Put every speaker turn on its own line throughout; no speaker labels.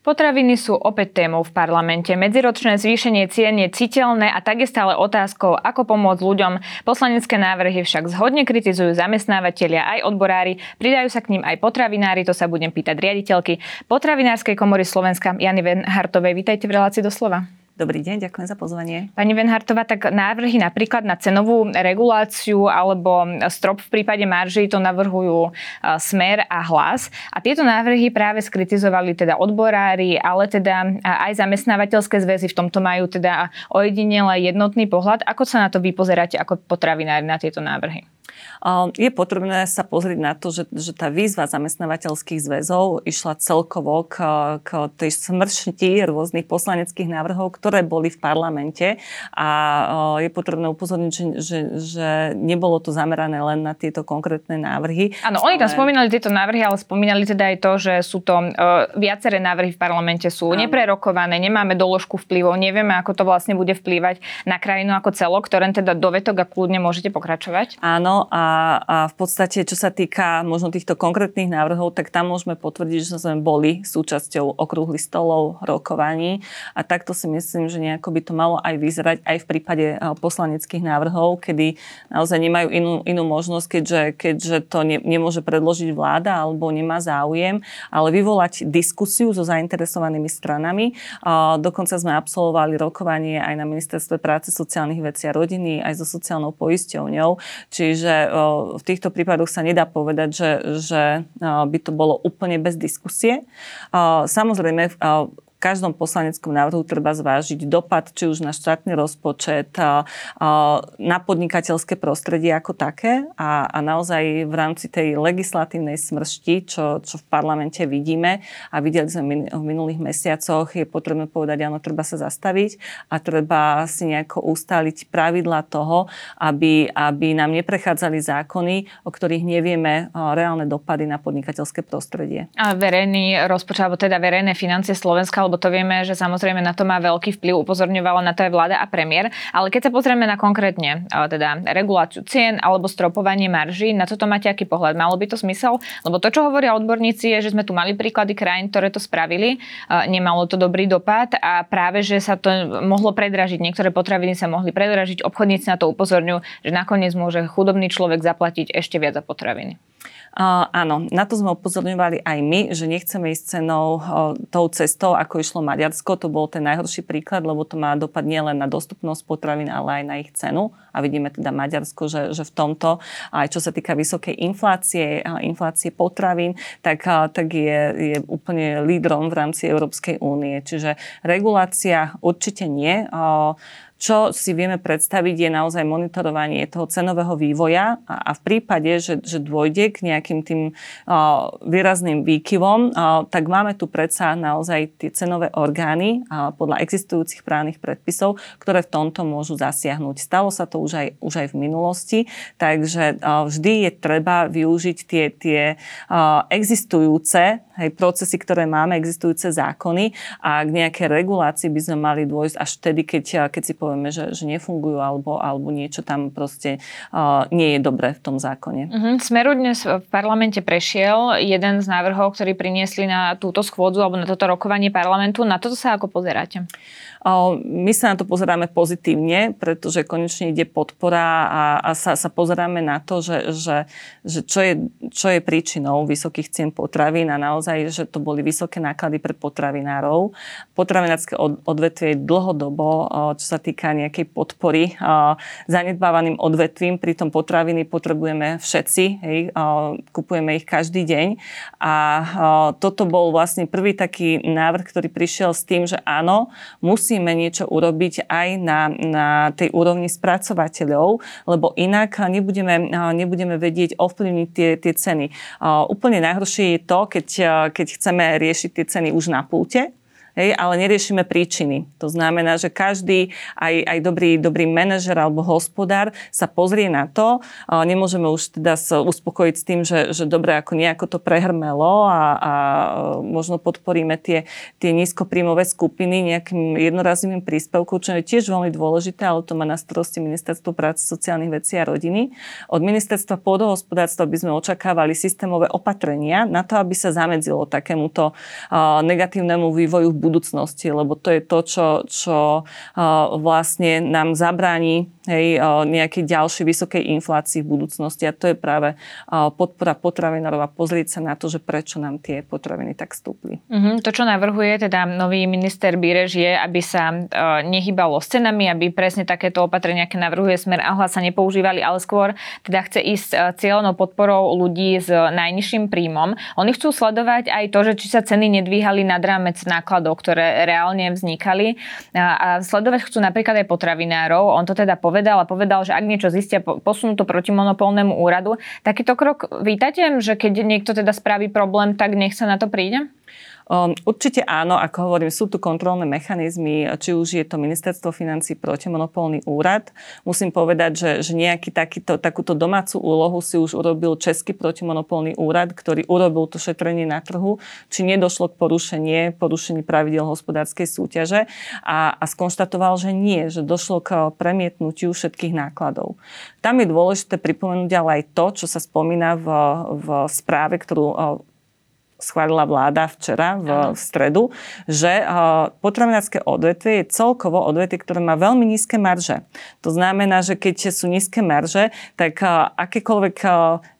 Potraviny sú opäť témou v parlamente. Medziročné zvýšenie cien je citeľné a tak je stále otázkou, ako pomôcť ľuďom. Poslanecké návrhy však zhodne kritizujú zamestnávateľia aj odborári, pridajú sa k ním aj potravinári, to sa budem pýtať riaditeľky Potravinárskej komory Slovenska Jany Venhartovej. Vítajte v relácii doslova.
Dobrý deň, ďakujem za pozvanie.
Pani Venhartová, tak návrhy napríklad na cenovú reguláciu alebo strop v prípade marží to navrhujú e, Smer a Hlas. A tieto návrhy práve skritizovali teda odborári, ale teda aj zamestnávateľské zväzy v tomto majú teda ojedinele jednotný pohľad. Ako sa na to vy pozeráte ako potravinári na tieto návrhy?
Je potrebné sa pozrieť na to, že, že tá výzva zamestnávateľských zväzov išla celkovo k, k tej smršti rôznych poslaneckých návrhov, ktoré boli v parlamente a je potrebné upozorniť, že, že, že nebolo to zamerané len na tieto konkrétne návrhy.
Áno, oni tam spomínali tieto návrhy, ale spomínali teda aj to, že sú to uh, viaceré návrhy v parlamente sú ano. neprerokované, nemáme doložku vplyvov, nevieme, ako to vlastne bude vplývať na krajinu ako celok, ktoré teda dovetok a kľudne môžete pokračovať.
Áno, a, a v podstate, čo sa týka možno týchto konkrétnych návrhov, tak tam môžeme potvrdiť, že sme boli súčasťou okrúhlych stolov, rokovaní a takto si myslím, že nejako by to malo aj vyzerať aj v prípade poslaneckých návrhov, kedy naozaj nemajú inú, inú možnosť, keďže, keďže to ne, nemôže predložiť vláda alebo nemá záujem, ale vyvolať diskusiu so zainteresovanými stranami. Dokonca sme absolvovali rokovanie aj na Ministerstve práce, sociálnych vecí a rodiny, aj so sociálnou poisťovňou, čiže že v týchto prípadoch sa nedá povedať, že, že by to bolo úplne bez diskusie. Samozrejme, každom poslaneckom návrhu treba zvážiť dopad, či už na štátny rozpočet, na podnikateľské prostredie ako také a, a naozaj v rámci tej legislatívnej smršti, čo, čo v parlamente vidíme a videli sme v minulých mesiacoch, je potrebné povedať, áno, treba sa zastaviť a treba si nejako ustáliť pravidla toho, aby, aby nám neprechádzali zákony, o ktorých nevieme reálne dopady na podnikateľské prostredie.
A verejný rozpočet, alebo teda verejné financie Slovenska lebo to vieme, že samozrejme na to má veľký vplyv, upozorňovala na to aj vláda a premiér. Ale keď sa pozrieme na konkrétne teda reguláciu cien alebo stropovanie marží, na toto máte aký pohľad? Malo by to zmysel? Lebo to, čo hovoria odborníci, je, že sme tu mali príklady krajín, ktoré to spravili, nemalo to dobrý dopad a práve, že sa to mohlo predražiť. Niektoré potraviny sa mohli predražiť, obchodníci na to upozorňujú, že nakoniec môže chudobný človek zaplatiť ešte viac za potraviny.
Áno, na to sme upozorňovali aj my, že nechceme ísť cenou tou cestou, ako išlo Maďarsko. To bol ten najhorší príklad, lebo to má dopad nielen na dostupnosť potravín, ale aj na ich cenu. A vidíme teda Maďarsko, že, že v tomto, aj čo sa týka vysokej inflácie, inflácie potravín, tak, tak je, je úplne lídrom v rámci Európskej únie. Čiže regulácia určite nie. Čo si vieme predstaviť je naozaj monitorovanie toho cenového vývoja a, a v prípade, že, že dôjde k nejakým tým uh, výrazným výkyvom, uh, tak máme tu predsa naozaj tie cenové orgány uh, podľa existujúcich právnych predpisov, ktoré v tomto môžu zasiahnuť. Stalo sa to už aj, už aj v minulosti, takže uh, vždy je treba využiť tie, tie uh, existujúce hej, procesy, ktoré máme, existujúce zákony a k nejakej regulácii by sme mali dôjsť až vtedy, keď, keď si povedal, povieme, že, že nefungujú alebo, alebo niečo tam proste uh, nie je dobré v tom zákone.
Uh-huh. Smeru dnes v parlamente prešiel jeden z návrhov, ktorý priniesli na túto schôdzu alebo na toto rokovanie parlamentu. Na toto sa ako pozeráte?
My sa na to pozeráme pozitívne, pretože konečne ide podpora a, a sa, sa pozeráme na to, že, že, že čo, je, čo je príčinou vysokých cien potravín a naozaj, že to boli vysoké náklady pre potravinárov. Potravinárske odvetvie je dlhodobo, čo sa týka nejakej podpory zanedbávaným odvetvím, pritom potraviny potrebujeme všetci, hej, kupujeme ich každý deň a toto bol vlastne prvý taký návrh, ktorý prišiel s tým, že áno, musí musíme niečo urobiť aj na, na tej úrovni spracovateľov, lebo inak nebudeme, nebudeme vedieť ovplyvniť tie, tie ceny. Úplne najhoršie je to, keď, keď chceme riešiť tie ceny už na pulte, hej, ale neriešime príčiny. To znamená, že každý, aj, aj dobrý, dobrý manažer alebo hospodár sa pozrie na to. Nemôžeme už teda sa uspokojiť s tým, že, že dobre, ako nejako to prehrmelo a, a možno podporíme tie, tie nízkopríjmové skupiny nejakým jednorazovým príspevkom, čo je tiež veľmi dôležité, ale to má na starosti Ministerstvo práce, sociálnych vecí a rodiny. Od Ministerstva pôdohospodárstva by sme očakávali systémové opatrenia na to, aby sa zamedzilo takémuto negatívnemu vývoju v budúcnosti, lebo to je to, čo, čo vlastne nám zabráni hej, nejakej ďalšej vysokej inflácii v budúcnosti a to je práve podpora potravinárov a pozrieť sa na to, že prečo nám tie potraviny tak stúpli.
Uh-huh. To, čo navrhuje teda nový minister Bírež je, aby sa nehybalo s cenami, aby presne takéto opatrenia, aké navrhuje Smer a hlas sa nepoužívali, ale skôr teda chce ísť cieľnou podporou ľudí s najnižším príjmom. Oni chcú sledovať aj to, že či sa ceny nedvíhali nad rámec nákladov, ktoré reálne vznikali a, a sledovať chcú napríklad aj potravinárov. On to teda povedal a povedal, že ak niečo zistia, posunú to proti monopolnému úradu. Takýto krok vítate, že keď niekto teda spraví problém, tak nech sa na to príde?
Um, určite áno, ako hovorím, sú tu kontrolné mechanizmy, či už je to ministerstvo financí protimonopolný úrad. Musím povedať, že, že nejaký takýto, takúto domácu úlohu si už urobil Český protimonopolný úrad, ktorý urobil to šetrenie na trhu, či nedošlo k porušenie, porušení pravidel hospodárskej súťaže a, a skonštatoval, že nie, že došlo k premietnutiu všetkých nákladov. Tam je dôležité pripomenúť ale aj to, čo sa spomína v, v správe, ktorú schválila vláda včera v, v stredu, že potravinárske odvetvie je celkovo odvetvie, ktoré má veľmi nízke marže. To znamená, že keď sú nízke marže, tak akékoľvek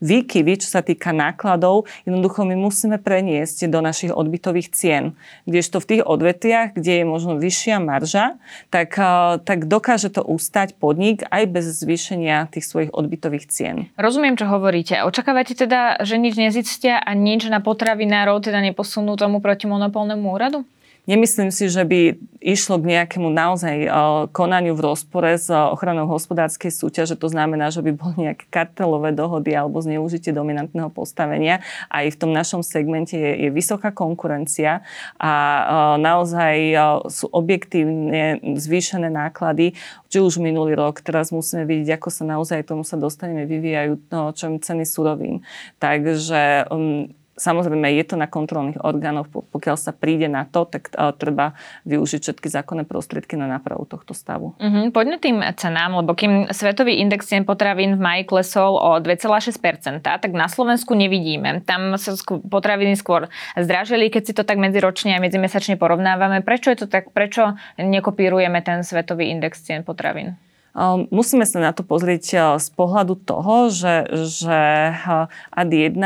výkyvy, čo sa týka nákladov, jednoducho my musíme preniesť do našich odbytových cien. Kdežto v tých odvetviach, kde je možno vyššia marža, tak, tak dokáže to ustať podnik aj bez zvýšenia tých svojich odbytových cien.
Rozumiem, čo hovoríte. Očakávate teda, že nič nezistia a nič na potraviny novinárov teda neposunú tomu protimonopolnému úradu?
Nemyslím si, že by išlo k nejakému naozaj eh, konaniu v rozpore s ochranou hospodárskej súťaže. To znamená, že by boli nejaké kartelové dohody alebo zneužitie dominantného postavenia. Aj v tom našom segmente je, je vysoká konkurencia a eh, naozaj eh, sú objektívne zvýšené náklady, či už minulý rok. Teraz musíme vidieť, ako sa naozaj tomu sa dostaneme, vyvíjajú čo ceny surovín. Takže um, Samozrejme, je to na kontrolných orgánoch. Pokiaľ sa príde na to, tak uh, treba využiť všetky zákonné prostriedky na nápravu tohto stavu.
Uh-huh. Poďme tým cenám, lebo kým svetový index cien potravín v maji klesol o 2,6%, tak na Slovensku nevidíme. Tam sa potraviny skôr zdražili, keď si to tak medziročne a medzimesačne porovnávame. Prečo je to tak? Prečo nekopírujeme ten svetový index cien potravín?
Ehm, musíme sa na to pozrieť eh, z pohľadu toho, že, že eh, AD1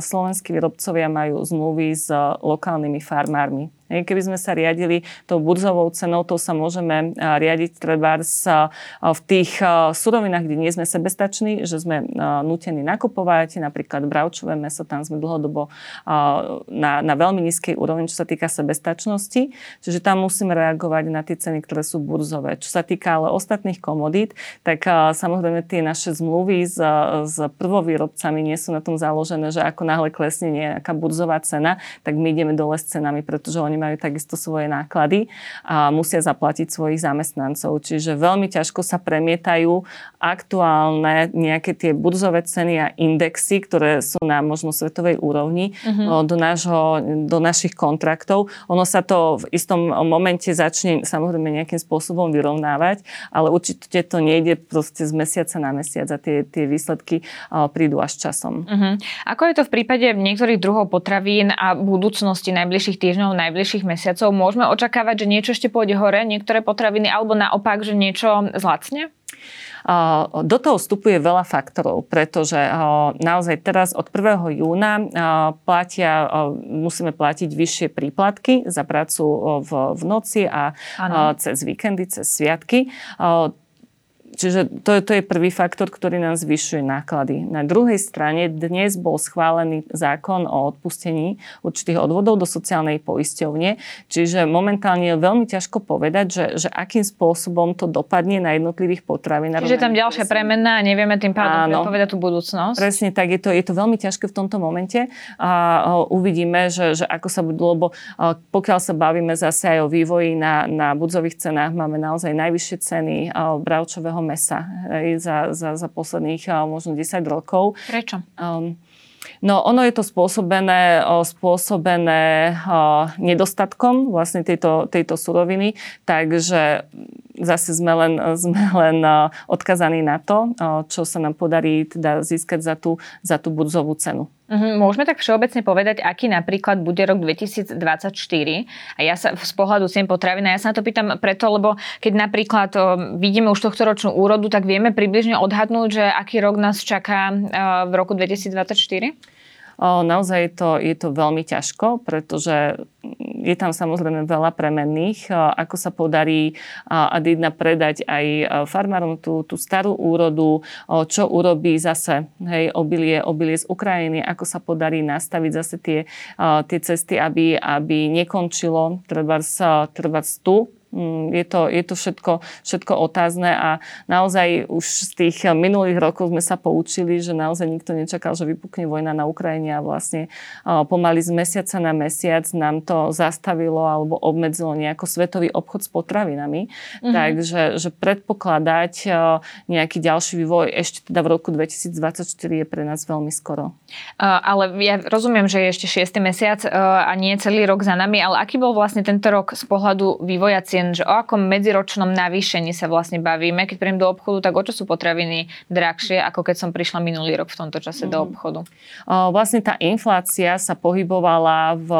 slovenskí výrobcovia majú zmluvy s lokálnymi farmármi. Keby sme sa riadili tou burzovou cenou, to sa môžeme riadiť treba v tých surovinách, kde nie sme sebestační, že sme nutení nakupovať, napríklad bravčové meso, tam sme dlhodobo na, na veľmi nízkej úrovni, čo sa týka sebestačnosti, čiže tam musíme reagovať na tie ceny, ktoré sú burzové. Čo sa týka ale ostatných komodít, tak samozrejme tie naše zmluvy s, s prvovýrobcami nie sú na tom založené, že ako náhle klesne nejaká burzová cena, tak my ideme dole s cenami, pretože oni majú takisto svoje náklady a musia zaplatiť svojich zamestnancov. Čiže veľmi ťažko sa premietajú aktuálne nejaké tie burzové ceny a indexy, ktoré sú na možno svetovej úrovni uh-huh. do, nášho, do našich kontraktov. Ono sa to v istom momente začne samozrejme nejakým spôsobom vyrovnávať, ale určite to nejde proste z mesiaca na mesiac a tie, tie výsledky prídu až časom. Uh-huh.
Ako je to v prípade niektorých druhov potravín a budúcnosti najbližších týždňov, najbližších najbližších mesiacov môžeme očakávať, že niečo ešte pôjde hore, niektoré potraviny, alebo naopak, že niečo zlacne?
Do toho vstupuje veľa faktorov, pretože naozaj teraz od 1. júna platia, musíme platiť vyššie príplatky za prácu v, v noci a ano. cez víkendy, cez sviatky čiže to, to je prvý faktor, ktorý nám zvyšuje náklady. Na druhej strane dnes bol schválený zákon o odpustení určitých odvodov do sociálnej poisťovne, čiže momentálne je veľmi ťažko povedať, že, že akým spôsobom to dopadne na jednotlivých potravinárov.
Čiže tam ďalšia premenná a nevieme tým pádom predpovedať tú budúcnosť.
Presne tak, je to, je to veľmi ťažké v tomto momente a uvidíme, že, že ako sa budú, lebo pokiaľ sa bavíme zase aj o vývoji na, na budzových cenách, máme naozaj najvyššie ceny bravčového mesa za, za, za posledných možno 10 rokov.
Prečo? Um,
No ono je to spôsobené, spôsobené nedostatkom vlastne tejto, tejto suroviny, takže zase sme len, sme len odkazaní na to, čo sa nám podarí teda získať za tú, za tú burzovú cenu.
Mhm, môžeme tak všeobecne povedať, aký napríklad bude rok 2024. A ja sa z pohľadu cien potravín, ja sa na to pýtam preto, lebo keď napríklad o, vidíme už tohto ročnú úrodu, tak vieme približne odhadnúť, že aký rok nás čaká v roku 2024?
Naozaj je to, je to veľmi ťažko, pretože je tam samozrejme veľa premenných. Ako sa podarí Adidna predať aj farmárom tú, tú starú úrodu, čo urobí zase hej, obilie, obilie z Ukrajiny, ako sa podarí nastaviť zase tie, tie cesty, aby, aby nekončilo treba tu Mm, je to, je to všetko, všetko otázne a naozaj už z tých minulých rokov sme sa poučili, že naozaj nikto nečakal, že vypukne vojna na Ukrajine a vlastne pomaly z mesiaca na mesiac nám to zastavilo alebo obmedzilo nejako svetový obchod s potravinami. Mm-hmm. Takže že predpokladať nejaký ďalší vývoj ešte teda v roku 2024 je pre nás veľmi skoro.
Ale ja rozumiem, že je ešte 6. mesiac a nie celý rok za nami, ale aký bol vlastne tento rok z pohľadu vývoja cien cien, že o akom medziročnom navýšení sa vlastne bavíme. Keď príjem do obchodu, tak o čo sú potraviny drahšie, ako keď som prišla minulý rok v tomto čase mm. do mhm. obchodu?
Vlastne tá inflácia sa pohybovala v,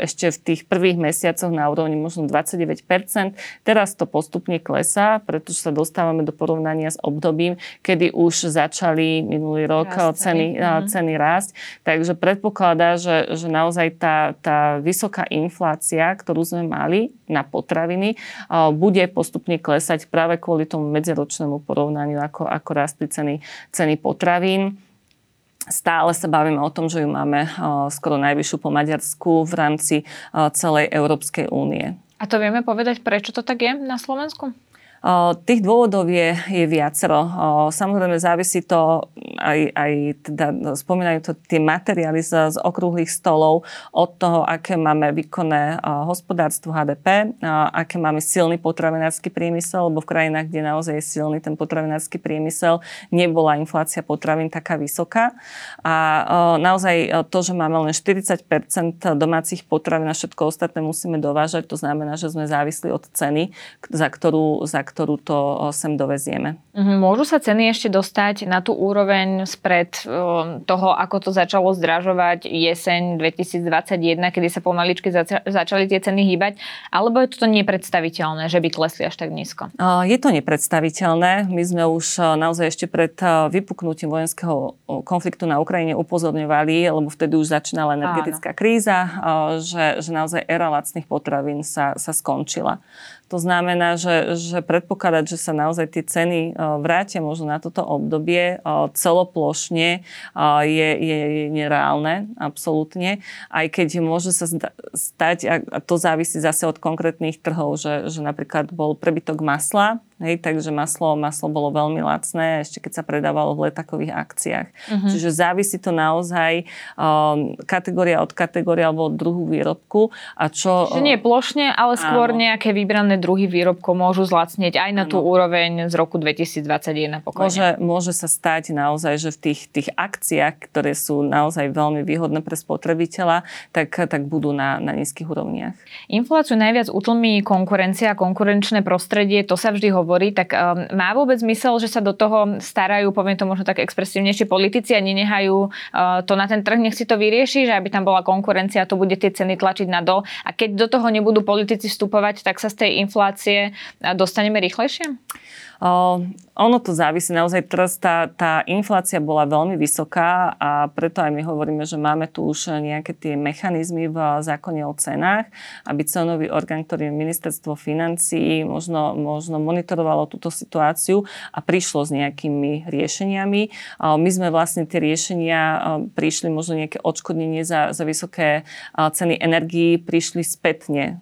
ešte v tých prvých mesiacoch na úrovni možno 29%. Teraz to postupne klesá, pretože sa dostávame do porovnania s obdobím, kedy už začali minulý rok Rast, ceny, mm. ceny rásť. Takže predpokladá, že, že naozaj tá, tá vysoká inflácia, ktorú sme mali na potraviny, ceny bude postupne klesať práve kvôli tomu medziročnému porovnaniu, ako, ako rastli ceny, ceny potravín. Stále sa bavíme o tom, že ju máme skoro najvyššiu po Maďarsku v rámci celej Európskej únie.
A to vieme povedať, prečo to tak je na Slovensku?
Tých dôvodov je, je viacero. Samozrejme závisí to aj, aj teda spomínajú to tie materiály z, z okrúhlych stolov od toho, aké máme výkonné hospodárstvo HDP, aké máme silný potravinársky priemysel, lebo v krajinách, kde naozaj je silný ten potravinársky priemysel, nebola inflácia potravín taká vysoká. A naozaj to, že máme len 40% domácich potravín a všetko ostatné musíme dovážať, to znamená, že sme závislí od ceny, za ktorú, za ktorú to sem dovezieme.
Mhm, môžu sa ceny ešte dostať na tú úroveň spred toho, ako to začalo zdražovať jeseň 2021, kedy sa pomaličky začali tie ceny hýbať, alebo je toto nepredstaviteľné, že by klesli až tak nízko?
Je to nepredstaviteľné. My sme už naozaj ešte pred vypuknutím vojenského konfliktu na Ukrajine upozorňovali, lebo vtedy už začínala energetická Áno. kríza, že, že naozaj era lacných potravín sa, sa skončila. To znamená, že, že predpokladať, že sa naozaj tie ceny e, vrátia možno na toto obdobie e, celoplošne e, je, je, je nereálne, absolútne. Aj keď môže sa stať, a to závisí zase od konkrétnych trhov, že, že napríklad bol prebytok masla, Hej, takže maslo, maslo bolo veľmi lacné, ešte keď sa predávalo v letakových akciách. Uh-huh. Čiže závisí to naozaj um, kategória od kategórie alebo od druhu výrobku. A čo,
Čiže nie plošne, ale skôr áno. nejaké vybrané druhy výrobkov môžu zlacnieť aj na áno. tú úroveň z roku 2021 pokojne.
Môže, môže sa stať naozaj, že v tých, tých akciách, ktoré sú naozaj veľmi výhodné pre spotrebiteľa, tak, tak budú na, na nízkych úrovniach.
Infláciu najviac utlmí konkurencia a konkurenčné prostredie, to sa vždy hovorí hovorí, tak um, má vôbec zmysel, že sa do toho starajú, poviem to možno tak expresívnejšie, politici a nenehajú uh, to na ten trh, nech si to vyrieši, že aby tam bola konkurencia, to bude tie ceny tlačiť nadol. A keď do toho nebudú politici vstupovať, tak sa z tej inflácie dostaneme rýchlejšie?
Ono to závisí. Naozaj teraz tá, tá inflácia bola veľmi vysoká a preto aj my hovoríme, že máme tu už nejaké tie mechanizmy v zákone o cenách, aby cenový orgán, ktorý je ministerstvo financí, možno, možno monitorovalo túto situáciu a prišlo s nejakými riešeniami. My sme vlastne tie riešenia prišli, možno nejaké odškodnenie za, za vysoké ceny energií, prišli spätne.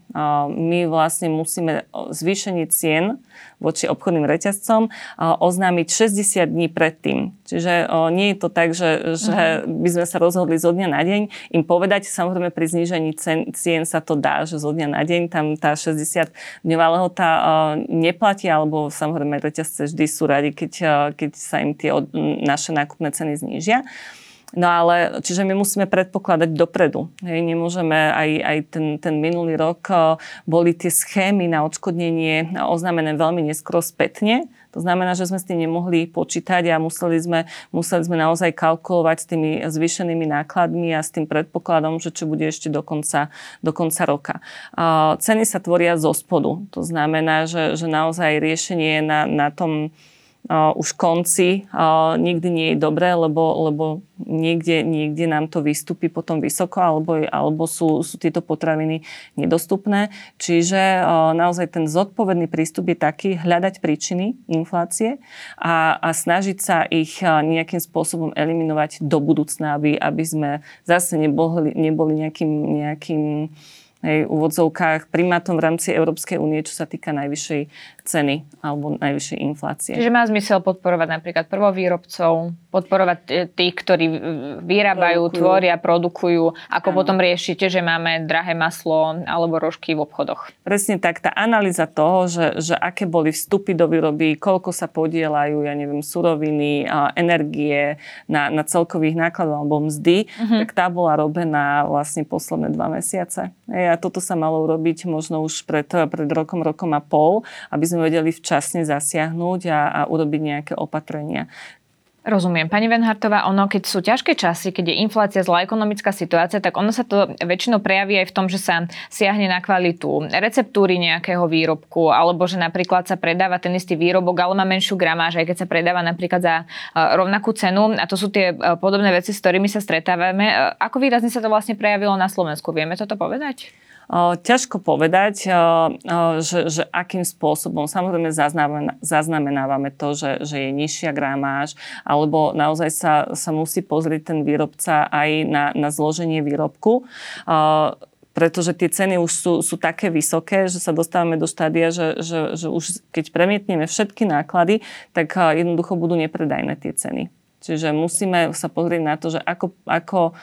My vlastne musíme zvýšenie cien voči obchodným reťazcom oznámiť 60 dní predtým. Čiže nie je to tak, že, že by sme sa rozhodli zo dňa na deň im povedať. Samozrejme pri znížení cien, cien sa to dá, že zo dňa na deň tam tá 60-dňová lehota neplatí, alebo samozrejme reťazce vždy sú radi, keď, keď sa im tie naše nákupné ceny znížia. No ale, čiže my musíme predpokladať dopredu. Hej, nemôžeme, aj, aj ten, ten minulý rok boli tie schémy na odškodnenie oznámené veľmi neskoro spätne. To znamená, že sme s tým nemohli počítať a museli sme, museli sme naozaj kalkulovať s tými zvýšenými nákladmi a s tým predpokladom, že čo bude ešte do konca, do konca roka. Ceny sa tvoria zo spodu. To znamená, že, že naozaj riešenie na, na tom uh, už konci nikdy nie je dobré, lebo, lebo niekde, niekde nám to vystúpi potom vysoko alebo, alebo sú, sú tieto potraviny nedostupné. Čiže naozaj ten zodpovedný prístup je taký hľadať príčiny inflácie a, a snažiť sa ich nejakým spôsobom eliminovať do budúcna, aby, aby sme zase neboli, neboli nejakým, nejakým hej, úvodzovkách primátom v rámci Európskej únie, čo sa týka najvyššej ceny alebo najvyššej inflácie.
Čiže má zmysel podporovať napríklad prvovýrobcov, podporovať tých, ktorí vyrábajú, produkujú. tvoria, produkujú, ako ano. potom riešite, že máme drahé maslo alebo rožky v obchodoch.
Presne tak, tá analýza toho, že, že aké boli vstupy do výroby, koľko sa podielajú, ja neviem, suroviny, energie na, na celkových nákladoch alebo mzdy, uh-huh. tak tá bola robená vlastne posledné dva mesiace. A toto sa malo urobiť možno už pred, pred rokom, rokom a pol, aby sme vedeli včasne zasiahnuť a, a urobiť nejaké opatrenia.
Rozumiem. Pani Venhartová, ono, keď sú ťažké časy, keď je inflácia, zlá ekonomická situácia, tak ono sa to väčšinou prejaví aj v tom, že sa siahne na kvalitu receptúry nejakého výrobku, alebo že napríklad sa predáva ten istý výrobok, ale má menšiu gramáž, aj keď sa predáva napríklad za e, rovnakú cenu. A to sú tie e, podobné veci, s ktorými sa stretávame. E, ako výrazne sa to vlastne prejavilo na Slovensku? Vieme toto povedať?
Ťažko povedať, že, že akým spôsobom. Samozrejme zaznamenávame to, že, že je nižšia gramáž, alebo naozaj sa, sa musí pozrieť ten výrobca aj na, na zloženie výrobku pretože tie ceny už sú, sú také vysoké, že sa dostávame do štádia, že, že, že už keď premietneme všetky náklady, tak jednoducho budú nepredajné tie ceny. Čiže musíme sa pozrieť na to, že ako, ako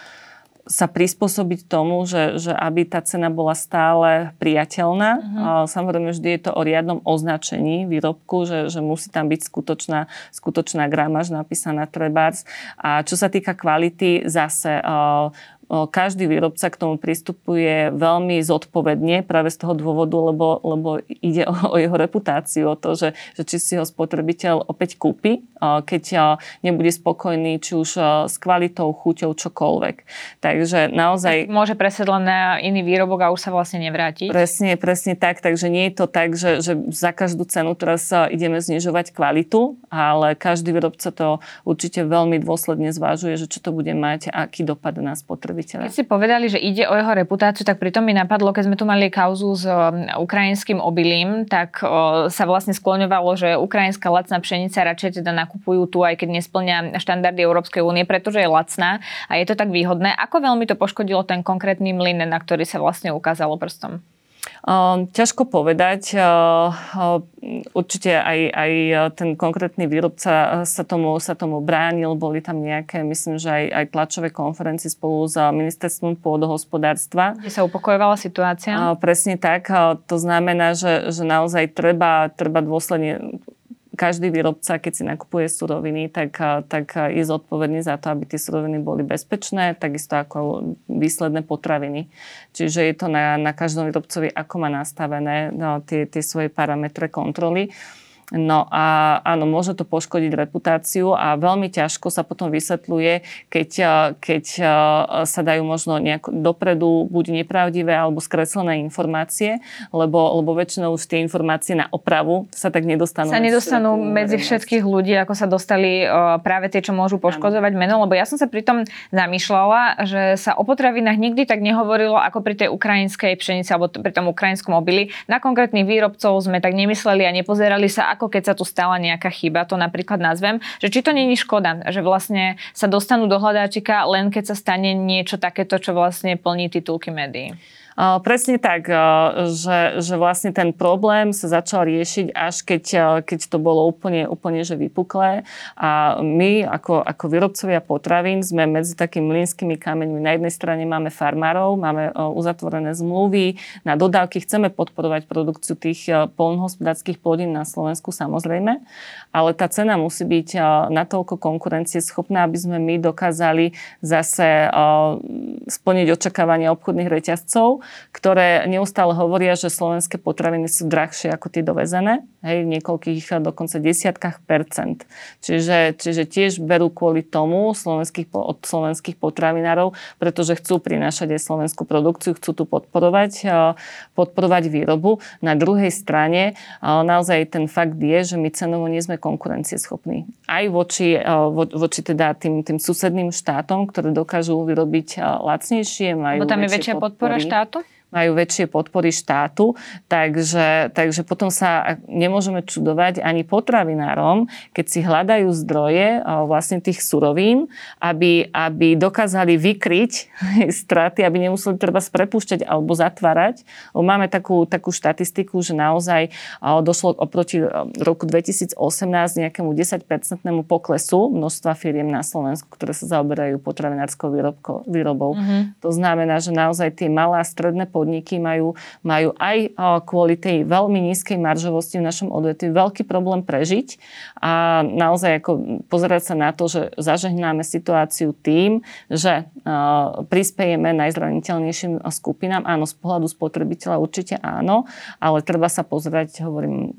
sa prispôsobiť tomu, že, že aby tá cena bola stále priateľná. Uh-huh. Samozrejme, vždy je to o riadnom označení výrobku, že, že musí tam byť skutočná, skutočná gramáž napísaná trebárs. A čo sa týka kvality, zase každý výrobca k tomu pristupuje veľmi zodpovedne práve z toho dôvodu, lebo, lebo ide o, o jeho reputáciu, o to, že, že či si ho spotrebiteľ opäť kúpi, keď nebude spokojný či už s kvalitou, chuťou, čokoľvek. Takže naozaj...
Môže presať len na iný výrobok a už sa vlastne nevráti.
Presne, presne tak. Takže nie je to tak, že, že za každú cenu teraz ideme znižovať kvalitu, ale každý výrobca to určite veľmi dôsledne zvážuje, že čo to bude mať a aký dopad na spotrebiteľa spotrebiteľa.
Keď ste povedali, že ide o jeho reputáciu, tak pritom mi napadlo, keď sme tu mali kauzu s ukrajinským obilím, tak sa vlastne skloňovalo, že ukrajinská lacná pšenica radšej teda nakupujú tu, aj keď nesplňa štandardy Európskej únie, pretože je lacná a je to tak výhodné. Ako veľmi to poškodilo ten konkrétny mlyn, na ktorý sa vlastne ukázalo prstom?
Ehm, ťažko povedať. Ehm, ehm, určite aj, aj ten konkrétny výrobca sa tomu, sa tomu bránil. Boli tam nejaké, myslím, že aj, aj tlačové konferencie spolu s ministerstvom pôdohospodárstva.
Kde sa upokojovala situácia?
Presne tak. To znamená, že, že naozaj treba, treba dôsledne každý výrobca, keď si nakupuje suroviny, tak, tak je zodpovedný za to, aby tie suroviny boli bezpečné, takisto ako výsledné potraviny. Čiže je to na, na každom výrobcovi, ako má nastavené no, tie, tie svoje parametre kontroly. No a áno, môže to poškodiť reputáciu a veľmi ťažko sa potom vysvetľuje, keď, keď sa dajú možno nejak dopredu buď nepravdivé alebo skreslené informácie, lebo, lebo väčšinou už tie informácie na opravu sa tak nedostanú.
Sa nedostanú medzi všetkých ľudí, ako sa dostali práve tie, čo môžu poškodzovať meno, lebo ja som sa pri tom zamýšľala, že sa o potravinách nikdy tak nehovorilo ako pri tej ukrajinskej pšenici alebo pri tom ukrajinskom obili. Na konkrétnych výrobcov sme tak nemysleli a nepozerali sa, ako keď sa tu stala nejaká chyba, to napríklad nazvem, že či to není škoda, že vlastne sa dostanú do hľadáčika len keď sa stane niečo takéto, čo vlastne plní titulky médií.
Presne tak, že, že vlastne ten problém sa začal riešiť až keď, keď to bolo úplne, úplne že vypuklé. A my ako, ako výrobcovia potravín sme medzi takými mlínskymi kameňmi. Na jednej strane máme farmárov, máme uzatvorené zmluvy na dodávky, chceme podporovať produkciu tých polnohospodárských plodín na Slovensku samozrejme, ale tá cena musí byť natoľko konkurencieschopná, aby sme my dokázali zase splniť očakávania obchodných reťazcov ktoré neustále hovoria, že slovenské potraviny sú drahšie ako tie dovezené, hej, v niekoľkých dokonca desiatkách percent. Čiže, čiže tiež berú kvôli tomu slovenských, od slovenských potravinárov, pretože chcú prinášať aj slovenskú produkciu, chcú tu podporovať, podporovať výrobu. Na druhej strane naozaj ten fakt je, že my cenovo nie sme konkurencieschopní. Aj voči, voči teda tým, tým susedným štátom, ktoré dokážu vyrobiť lacnejšie, majú
Bo tam je väčšia podpora štátu?
Majú väčšie podpory štátu, takže, takže potom sa nemôžeme čudovať ani potravinárom, keď si hľadajú zdroje vlastne tých surovín, aby, aby dokázali vykryť straty, aby nemuseli treba sprepúšťať alebo zatvárať. Máme takú, takú štatistiku, že naozaj došlo oproti roku 2018 nejakému 10-percentnému poklesu množstva firiem na Slovensku, ktoré sa zaoberajú potravinárskou výrobou. Mm-hmm. To znamená, že naozaj tie malé a stredné podniky majú, majú aj kvôli tej veľmi nízkej maržovosti v našom odvetvi veľký problém prežiť a naozaj ako pozerať sa na to, že zažehnáme situáciu tým, že prispejeme najzraniteľnejším skupinám. Áno, z pohľadu spotrebiteľa určite áno, ale treba sa pozerať, hovorím,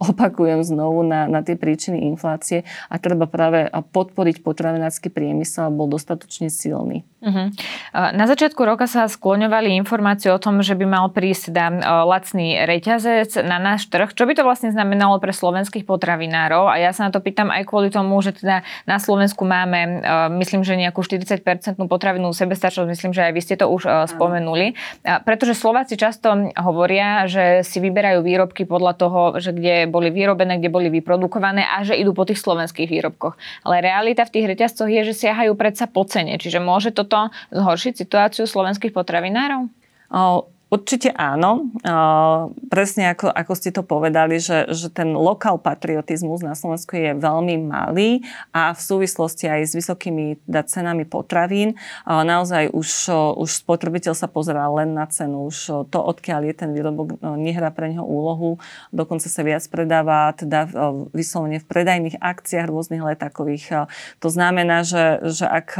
opakujem znovu na, na tie príčiny inflácie a treba práve podporiť potravinársky priemysel, bol dostatočne silný. Uh-huh.
Na začiatku roka sa skloňovali informácie o tom, že by mal prísť teda lacný reťazec na náš trh. Čo by to vlastne znamenalo pre slovenských potravinárov? A ja sa na to pýtam aj kvôli tomu, že teda na Slovensku máme, myslím, že nejakú 40-percentnú potravinu sebestačnosť, myslím, že aj vy ste to už spomenuli. Pretože Slováci často hovoria, že si vyberajú výrobky podľa toho, že kde boli vyrobené, kde boli vyprodukované a že idú po tých slovenských výrobkoch. Ale realita v tých reťazcoch je, že siahajú predsa po cene. Čiže môže toto to zhoršiť situáciu slovenských potravinárov?
Určite áno. Presne ako, ako ste to povedali, že, že ten lokál patriotizmus na Slovensku je veľmi malý a v súvislosti aj s vysokými cenami potravín naozaj už, už spotrebiteľ sa pozerá len na cenu. Už to, odkiaľ je ten výrobok, nehrá pre neho úlohu. Dokonca sa viac predáva teda vyslovene v predajných akciách rôznych letakových. To znamená, že, že ak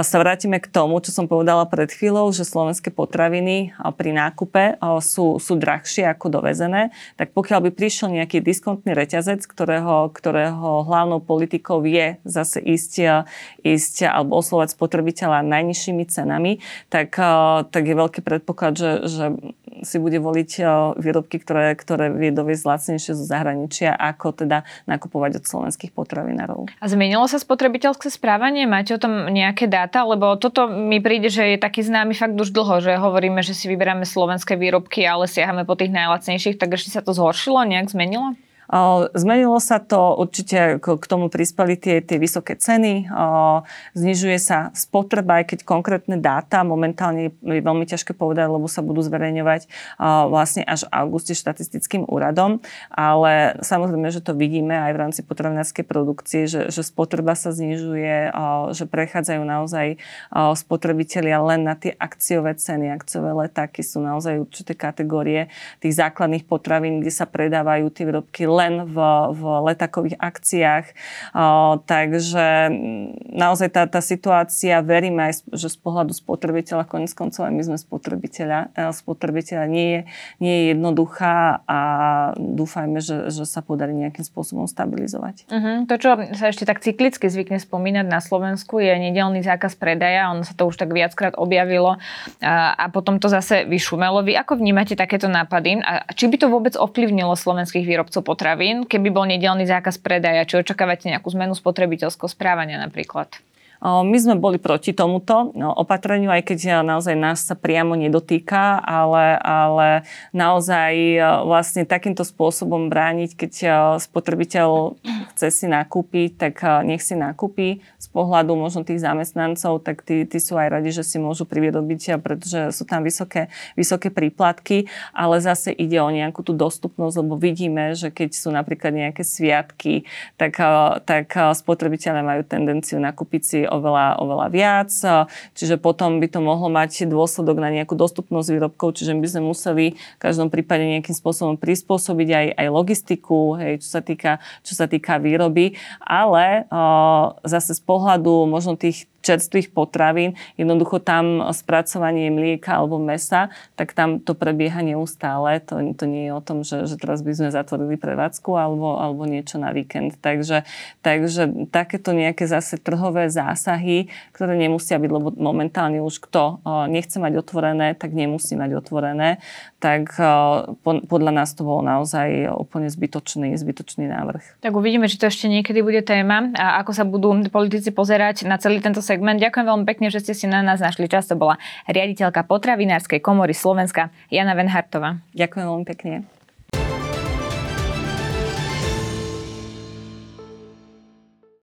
sa vrátime k tomu, čo som povedala pred chvíľou, že slovenské potraviny pri nákupe sú, sú drahšie ako dovezené, tak pokiaľ by prišiel nejaký diskontný reťazec, ktorého, ktorého hlavnou politikou je zase ísť, ísť alebo oslovať spotrebiteľa najnižšími cenami, tak, tak je veľký predpoklad, že, že si bude voliť výrobky, ktoré, ktoré vie doviezť lacnejšie zo zahraničia, ako teda nakupovať od slovenských potravinárov.
A zmenilo sa spotrebiteľské správanie? Máte o tom nejaké dáta? Dáta, lebo toto mi príde, že je taký známy fakt už dlho, že hovoríme, že si vyberáme slovenské výrobky, ale siahame po tých najlacnejších, tak ešte sa to zhoršilo, nejak zmenilo?
Zmenilo sa to, určite k tomu prispeli tie, tie vysoké ceny, znižuje sa spotreba, aj keď konkrétne dáta momentálne je veľmi ťažké povedať, lebo sa budú zverejňovať vlastne až v auguste štatistickým úradom, ale samozrejme, že to vidíme aj v rámci potravinárskej produkcie, že, že spotreba sa znižuje, že prechádzajú naozaj spotrebitelia len na tie akciové ceny, akciové letáky sú naozaj určité kategórie tých základných potravín, kde sa predávajú tie výrobky len v, v letakových akciách. Takže naozaj tá, tá situácia, veríme aj, že z pohľadu spotrebiteľa, konec koncov aj my sme spotrebiteľa, spotrebiteľa nie je, nie je jednoduchá a dúfajme, že, že sa podarí nejakým spôsobom stabilizovať.
Uh-huh. To, čo sa ešte tak cyklicky zvykne spomínať na Slovensku, je nedelný zákaz predaja. Ono sa to už tak viackrát objavilo a, a potom to zase vyšumelo. Vy ako vnímate takéto nápady? A či by to vôbec ovplyvnilo slovenských výrobcov potravín, keby bol nedelný zákaz predaja? Či očakávate nejakú zmenu spotrebiteľského správania napríklad?
My sme boli proti tomuto no, opatreniu, aj keď naozaj nás sa priamo nedotýka, ale, ale naozaj e, vlastne takýmto spôsobom brániť, keď e, spotrebiteľ chce si nakúpiť, tak e, nech si nakúpi. Z pohľadu možno tých zamestnancov, tak tí, tí sú aj radi, že si môžu privyrobiť, pretože sú tam vysoké, vysoké príplatky, ale zase ide o nejakú tú dostupnosť, lebo vidíme, že keď sú napríklad nejaké sviatky, tak, tak spotrebiteľe majú tendenciu nakúpiť si oveľa, oveľa viac, čiže potom by to mohlo mať dôsledok na nejakú dostupnosť výrobkov, čiže by sme museli v každom prípade nejakým spôsobom prispôsobiť aj, aj logistiku, hej, čo, sa týka, čo sa týka výroby, ale uh, zase z pohľadu možno tých čerstvých potravín, jednoducho tam spracovanie mlieka alebo mesa, tak tam to prebieha neustále. To, to nie je o tom, že, že teraz by sme zatvorili prevádzku alebo, alebo niečo na víkend. Takže, takže takéto nejaké zase trhové zásahy, ktoré nemusia byť, lebo momentálne už kto nechce mať otvorené, tak nemusí mať otvorené, tak podľa nás to bolo naozaj úplne zbytočný, zbytočný návrh.
Tak uvidíme, či to ešte niekedy bude téma a ako sa budú politici pozerať na celý tento segment. Ďakujem veľmi pekne, že ste si na nás našli čas. To bola riaditeľka potravinárskej komory Slovenska Jana Venhartová.
Ďakujem veľmi pekne.